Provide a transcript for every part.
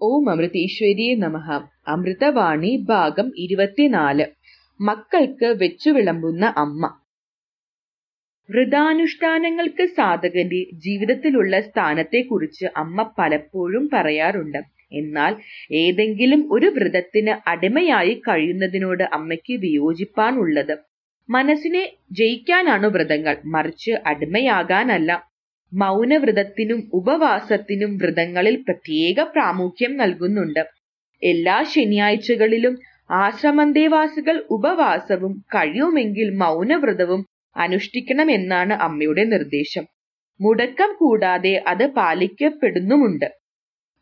ഓം അമൃതീശ്വരിയെ നമഹ അമൃതവാണി ഭാഗം ഇരുപത്തിനാല്. മക്കൾക്ക് വെച്ചു വിളമ്പുന്ന അമ്മ. വ്രതാനുഷ്ഠാനങ്ങൾക്ക് സാധകന്റെ ജീവിതത്തിലുള്ള സ്ഥാനത്തെക്കുറിച്ച് അമ്മ പലപ്പോഴും പറയാറുണ്ട്. എന്നാൽ ഏതെങ്കിലും ഒരു വ്രതത്തിന് അടിമയായി കഴിയുന്നതിനോട് അമ്മയ്ക്ക് വിയോജിപ്പാണുള്ളത്. മനസ്സിനെ ജയിക്കാനാണ് വ്രതങ്ങൾ. മറിച്ച് അടിമയാകാനല്ല. മൗനവ്രതത്തിനും ഉപവാസത്തിനും വ്രതങ്ങളിൽ പ്രത്യേക പ്രാമുഖ്യം നൽകുന്നുണ്ട്. എല്ലാ ശനിയാഴ്ചകളിലും ആശ്രമന്തേവാസികൾ ഉപവാസവും കഴിയുമെങ്കിൽ മൗനവ്രതവും അനുഷ്ഠിക്കണമെന്നാണ് അമ്മയുടെ നിർദ്ദേശം. മുടക്കം കൂടാതെ അത് പാലിക്കപ്പെടുന്നുമുണ്ട്.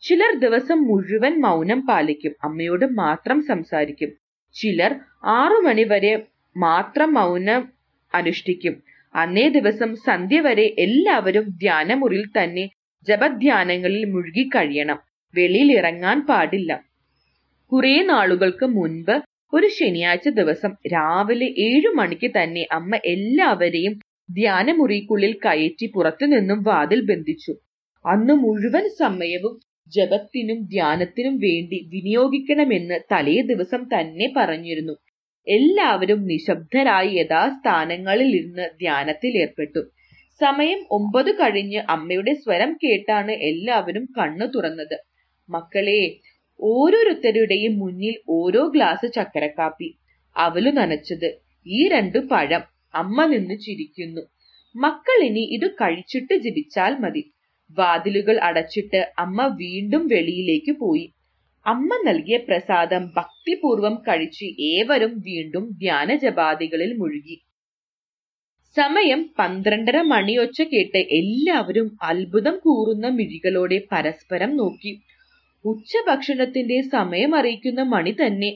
ചിലർ ദിവസം മുഴുവൻ മൗനം പാലിക്കും. അമ്മയോട് മാത്രം സംസാരിക്കും. ചിലർ ആറു മണിവരെ മാത്രം മൗനം അനുഷ്ഠിക്കും. അന്നേ ദിവസം സന്ധ്യ വരെ എല്ലാവരും ധ്യാനമുറിയിൽ തന്നെ ജപധ്യാനങ്ങളിൽ മുഴുകി കഴിയണം വെളിയിൽ ഇറങ്ങാൻ പാടില്ല. കുറെ നാളുകൾക്ക് മുൻപ് ഒരു ശനിയാഴ്ച ദിവസം രാവിലെ ഏഴു മണിക്ക് തന്നെ അമ്മ എല്ലാവരെയും ധ്യാനമുറിക്കുള്ളിൽ കയറ്റി പുറത്തുനിന്നും വാതിൽ ബന്ധിച്ചു. അന്ന് മുഴുവൻ സമയവും ജപത്തിനും ധ്യാനത്തിനും വേണ്ടി വിനിയോഗിക്കണമെന്ന് തലേ ദിവസം തന്നെ പറഞ്ഞിരുന്നു. എല്ലാവരും നിശബ്ദരായി യഥാസ്ഥാനങ്ങളിൽ ഇരുന്ന് ധ്യാനത്തിൽ ഏർപ്പെട്ടു. സമയം ഒമ്പത് കഴിഞ്ഞ് അമ്മയുടെ സ്വരം കേട്ടാണ് എല്ലാവരും കണ്ണു തുറന്നത്. മക്കളെ ഓരോരുത്തരുടെയും മുന്നിൽ ഓരോ ഗ്ലാസ് ചക്കരക്കാപ്പി. അവലു നനച്ചത് ഈ രണ്ടു പഴം അമ്മ നിന്ന് ചിരിക്കുന്നു. മക്കൾ ഇനി ഇത് കഴിച്ചിട്ട് ജപിച്ചാൽ മതി. വാതിലുകൾ അടച്ചിട്ട് അമ്മ വീണ്ടും വെളിയിലേക്ക് പോയി. അമ്മ നൽകിയ പ്രസാദം ഭക്തിപൂർവം കഴിച്ച് ഏവരും വീണ്ടും ധ്യാന ജപാദികളിൽ മുഴുകി. സമയം പന്ത്രണ്ടര മണിയൊച്ച കേട്ട് എല്ലാവരും അത്ഭുതം കൂറുന്ന മിഴികളോടെ പരസ്പരം നോക്കി. ഉച്ചഭക്ഷണത്തിന്റെ സമയം അറിയിക്കുന്ന മണി തന്നെ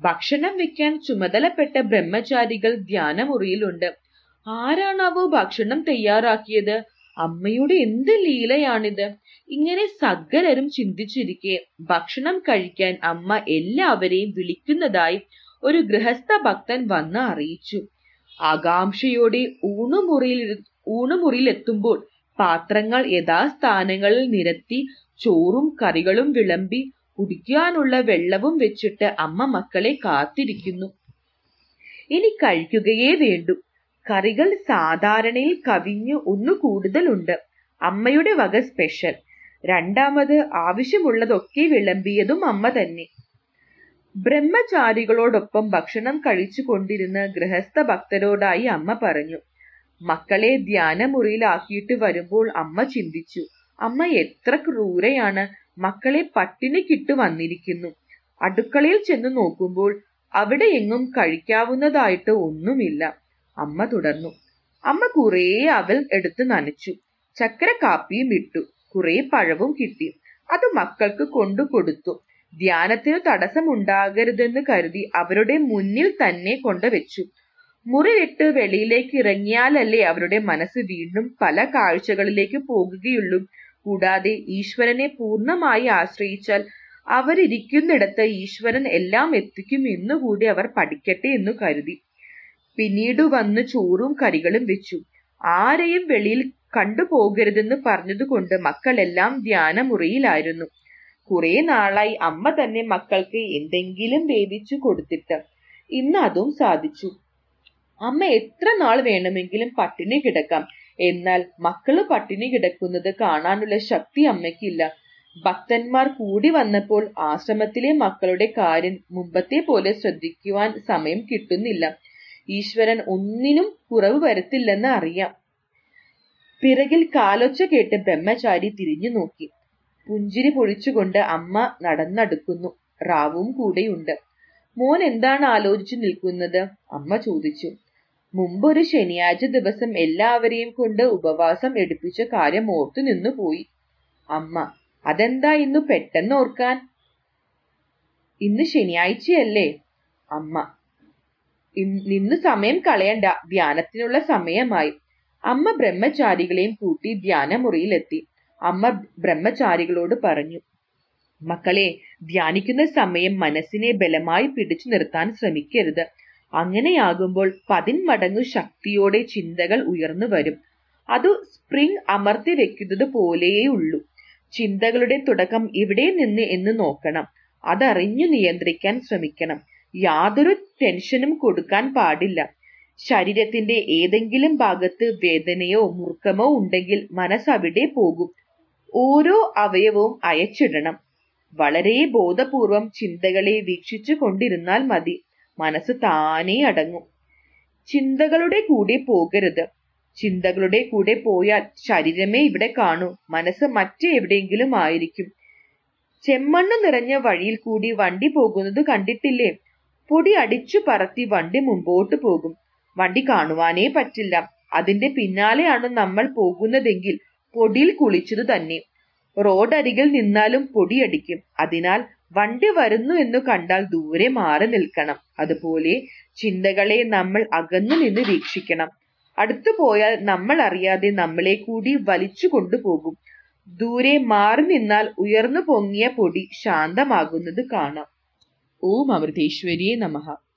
ഭക്ഷണം വെക്കാൻ ചുമതലപ്പെട്ട ബ്രഹ്മചാരികൾ ധ്യാനമുറിയിലുണ്ട്. ആരാണാവോ ഭക്ഷണം തയ്യാറാക്കിയത്? അമ്മയുടെ എന്ത് ലീലയാണിത്? ഇങ്ങനെ സകലരും ചിന്തിച്ചിരിക്കെ ഭക്ഷണം കഴിക്കാൻ അമ്മ എല്ലാവരെയും വിളിക്കുന്നതായി ഒരു ഗൃഹസ്ഥ ഭക്തൻ വന്ന് അറിയിച്ചു. ആകാംക്ഷയോടെ ഊണുമുറിയിൽ ഊണുമുറിയിലെത്തുമ്പോൾ പാത്രങ്ങൾ യഥാസ്ഥാനങ്ങളിൽ നിരത്തി ചോറും കറികളും വിളമ്പി കുടിക്കാനുള്ള വെള്ളവും വെച്ചിട്ട് അമ്മ മക്കളെ കാത്തിരിക്കുന്നു. ഇനി കഴിക്കുകയേ വേണ്ടു. കറികൾ സാധാരണയിൽ കവിഞ്ഞു ഒന്നു കൂടുതലുണ്ട്. അമ്മയുടെ വക സ്പെഷ്യൽ. രണ്ടാമത് ആവശ്യമുള്ളതൊക്കെ വിളമ്പിയതും അമ്മ തന്നെ. ബ്രഹ്മചാരികളോടൊപ്പം ഭക്ഷണം കഴിച്ചു കൊണ്ടിരുന്ന ഗൃഹസ്ഥ ഭക്തരോടായി അമ്മ പറഞ്ഞു മക്കളെ ധ്യാനമുറിയിലാക്കിയിട്ട് വരുമ്പോൾ അമ്മ ചിന്തിച്ചു അമ്മ എത്ര ക്രൂരയാണ് മക്കളെ പട്ടിണിക്കിട്ട് വന്നിരിക്കുന്നു. അടുക്കളയിൽ ചെന്ന് നോക്കുമ്പോൾ അവിടെ എങ്ങും കഴിക്കാവുന്നതായിട്ട് ഒന്നുമില്ല. അമ്മ തുടർന്നു. അമ്മ കുറേ അവൽ എടുത്ത് നനച്ചു. ചക്കര കാപ്പിയും ഇട്ടു. കുറെ പഴവും കിട്ടി. അത് മക്കൾക്ക് കൊണ്ടു കൊടുത്തു. ധ്യാനത്തിന് തടസ്സമുണ്ടാകരുതെന്ന് കരുതി അവരുടെ മുന്നിൽ തന്നെ കൊണ്ടുവച്ചു. മുറി വിട്ട് വെളിയിലേക്ക് ഇറങ്ങിയാലല്ലേ അവരുടെ മനസ്സ് വീണ്ടും പല കാഴ്ചകളിലേക്ക് പോകുകയുള്ളൂ. കൂടാതെ ഈശ്വരനെ പൂർണമായി ആശ്രയിച്ചാൽ അവരിയ്ക്കുന്നിടത്ത് ഈശ്വരൻ എല്ലാം എത്തിക്കും എന്നുകൂടി അവർ പഠിക്കട്ടെ എന്നു കരുതി. പിന്നീട് വന്ന് ചോറും കറികളും വെച്ചു. ആരെയും വെളിയിൽ കണ്ടുപോകരുതെന്ന് പറഞ്ഞതുകൊണ്ട് മക്കളെല്ലാം ധ്യാനമുറിയിലായിരുന്നു. കുറെ നാളായി അമ്മ തന്നെ മക്കൾക്ക് എന്തെങ്കിലും വേവിച്ചു കൊടുത്തിട്ട് ഇന്ന് അതും സാധിച്ചു. അമ്മ എത്ര നാൾ വേണമെങ്കിലും പട്ടിണി കിടക്കാം. എന്നാൽ മക്കൾ പട്ടിണി കിടക്കുന്നത് കാണാനുള്ള ശക്തി അമ്മയ്ക്കില്ല. ഭക്തന്മാർ കൂടി വന്നപ്പോൾ ആശ്രമത്തിലെ മക്കളുടെ കാര്യം മുമ്പത്തെ പോലെ ശ്രദ്ധിക്കുവാൻ സമയം കിട്ടുന്നില്ല. ഈശ്വരൻ ഒന്നിനും കുറവ് വരുത്തില്ലെന്ന് അറിയാം. പിറകിൽ കാലൊച്ച കേട്ട് ബ്രഹ്മചാരി തിരിഞ്ഞു നോക്കി. പുഞ്ചിരി പൊഴിച്ചുകൊണ്ട് അമ്മ നടന്നടുക്കുന്നു. റാവും കൂടെയുണ്ട്. മോൻ എന്താണ് ആലോചിച്ചു നിൽക്കുന്നത്? അമ്മ ചോദിച്ചു. മുമ്പൊരു ശനിയാഴ്ച ദിവസം എല്ലാവരെയും കൊണ്ട് ഉപവാസം എടുപ്പിച്ച കാര്യം ഓർത്തു നിന്നു പോയി. അമ്മ അതെന്താ ഇന്ന് പെട്ടെന്ന് ഓർക്കാൻ? ഇന്ന് ശനിയാഴ്ചയല്ലേ? അമ്മ നിന്ന് സമയം കളയണ്ട. ധ്യാനത്തിനുള്ള സമയമായി. അമ്മ ബ്രഹ്മചാരികളെയും കൂട്ടി ധ്യാനമുറിയിലെത്തി. അമ്മ ബ്രഹ്മചാരികളോട് പറഞ്ഞു മക്കളെ ധ്യാനിക്കുന്ന സമയം മനസ്സിനെ ബലമായി പിടിച്ചു നിർത്താൻ ശ്രമിക്കരുത്. അങ്ങനെയാകുമ്പോൾ പതിന്മടങ്ങു ശക്തിയോടെ ചിന്തകൾ ഉയർന്നു വരും. അത് സ്പ്രിംഗ് അമർത്തി വെക്കുന്നത് പോലെയുള്ളൂ ചിന്തകളുടെ തുടക്കം ഇവിടെ നിന്ന് എന്ന് നോക്കണം. അതറിഞ്ഞു നിയന്ത്രിക്കാൻ ശ്രമിക്കണം. യാതൊരു ടെൻഷനും കൊടുക്കാൻ പാടില്ല. ശരീരത്തിന്റെ ഏതെങ്കിലും ഭാഗത്ത് വേദനയോ മുറുക്കമോ ഉണ്ടെങ്കിൽ മനസ്സ് അവിടെ പോകും. ഓരോ അവയവവും അയച്ചിടണം. വളരെ ബോധപൂർവം ചിന്തകളെ വീക്ഷിച്ചു കൊണ്ടിരുന്നാൽ മതി. മനസ്സ് താനേ അടങ്ങും. ചിന്തകളുടെ കൂടെ പോകരുത്. ചിന്തകളുടെ കൂടെ പോയാൽ ശരീരമേ ഇവിടെ കാണൂ. മനസ്സ് മറ്റെവിടെയെങ്കിലും ആയിരിക്കും. ചെമ്മണ്ണ് നിറഞ്ഞ വഴിയിൽ കൂടി വണ്ടി പോകുന്നത് കണ്ടിട്ടില്ലേ? പൊടി അടിച്ചു പറത്തി വണ്ടി മുമ്പോട്ട് പോകും. വണ്ടി കാണുവാനേ പറ്റില്ല. അതിന്റെ പിന്നാലെയാണ് നമ്മൾ പോകുന്നതെങ്കിൽ പൊടിയിൽ കുളിച്ചത് തന്നെ. റോഡരികിൽ നിന്നാലും പൊടിയടിക്കും അതിനാൽ വണ്ടി വരുന്നു എന്ന് കണ്ടാൽ ദൂരെ മാറി നിൽക്കണം. അതുപോലെ ചിന്തകളെ നമ്മൾ അകന്നു നിന്ന് വീക്ഷിക്കണം. അടുത്തു പോയാൽ നമ്മൾ അറിയാതെ നമ്മളെ കൂടി വലിച്ചു കൊണ്ടുപോകും. ദൂരെ മാറി നിന്നാൽ ഉയർന്നു പൊങ്ങിയ പൊടി ശാന്തമാകുന്നത് കാണാം. ഓം അമൃതേശ്വരിയെ നമഃ.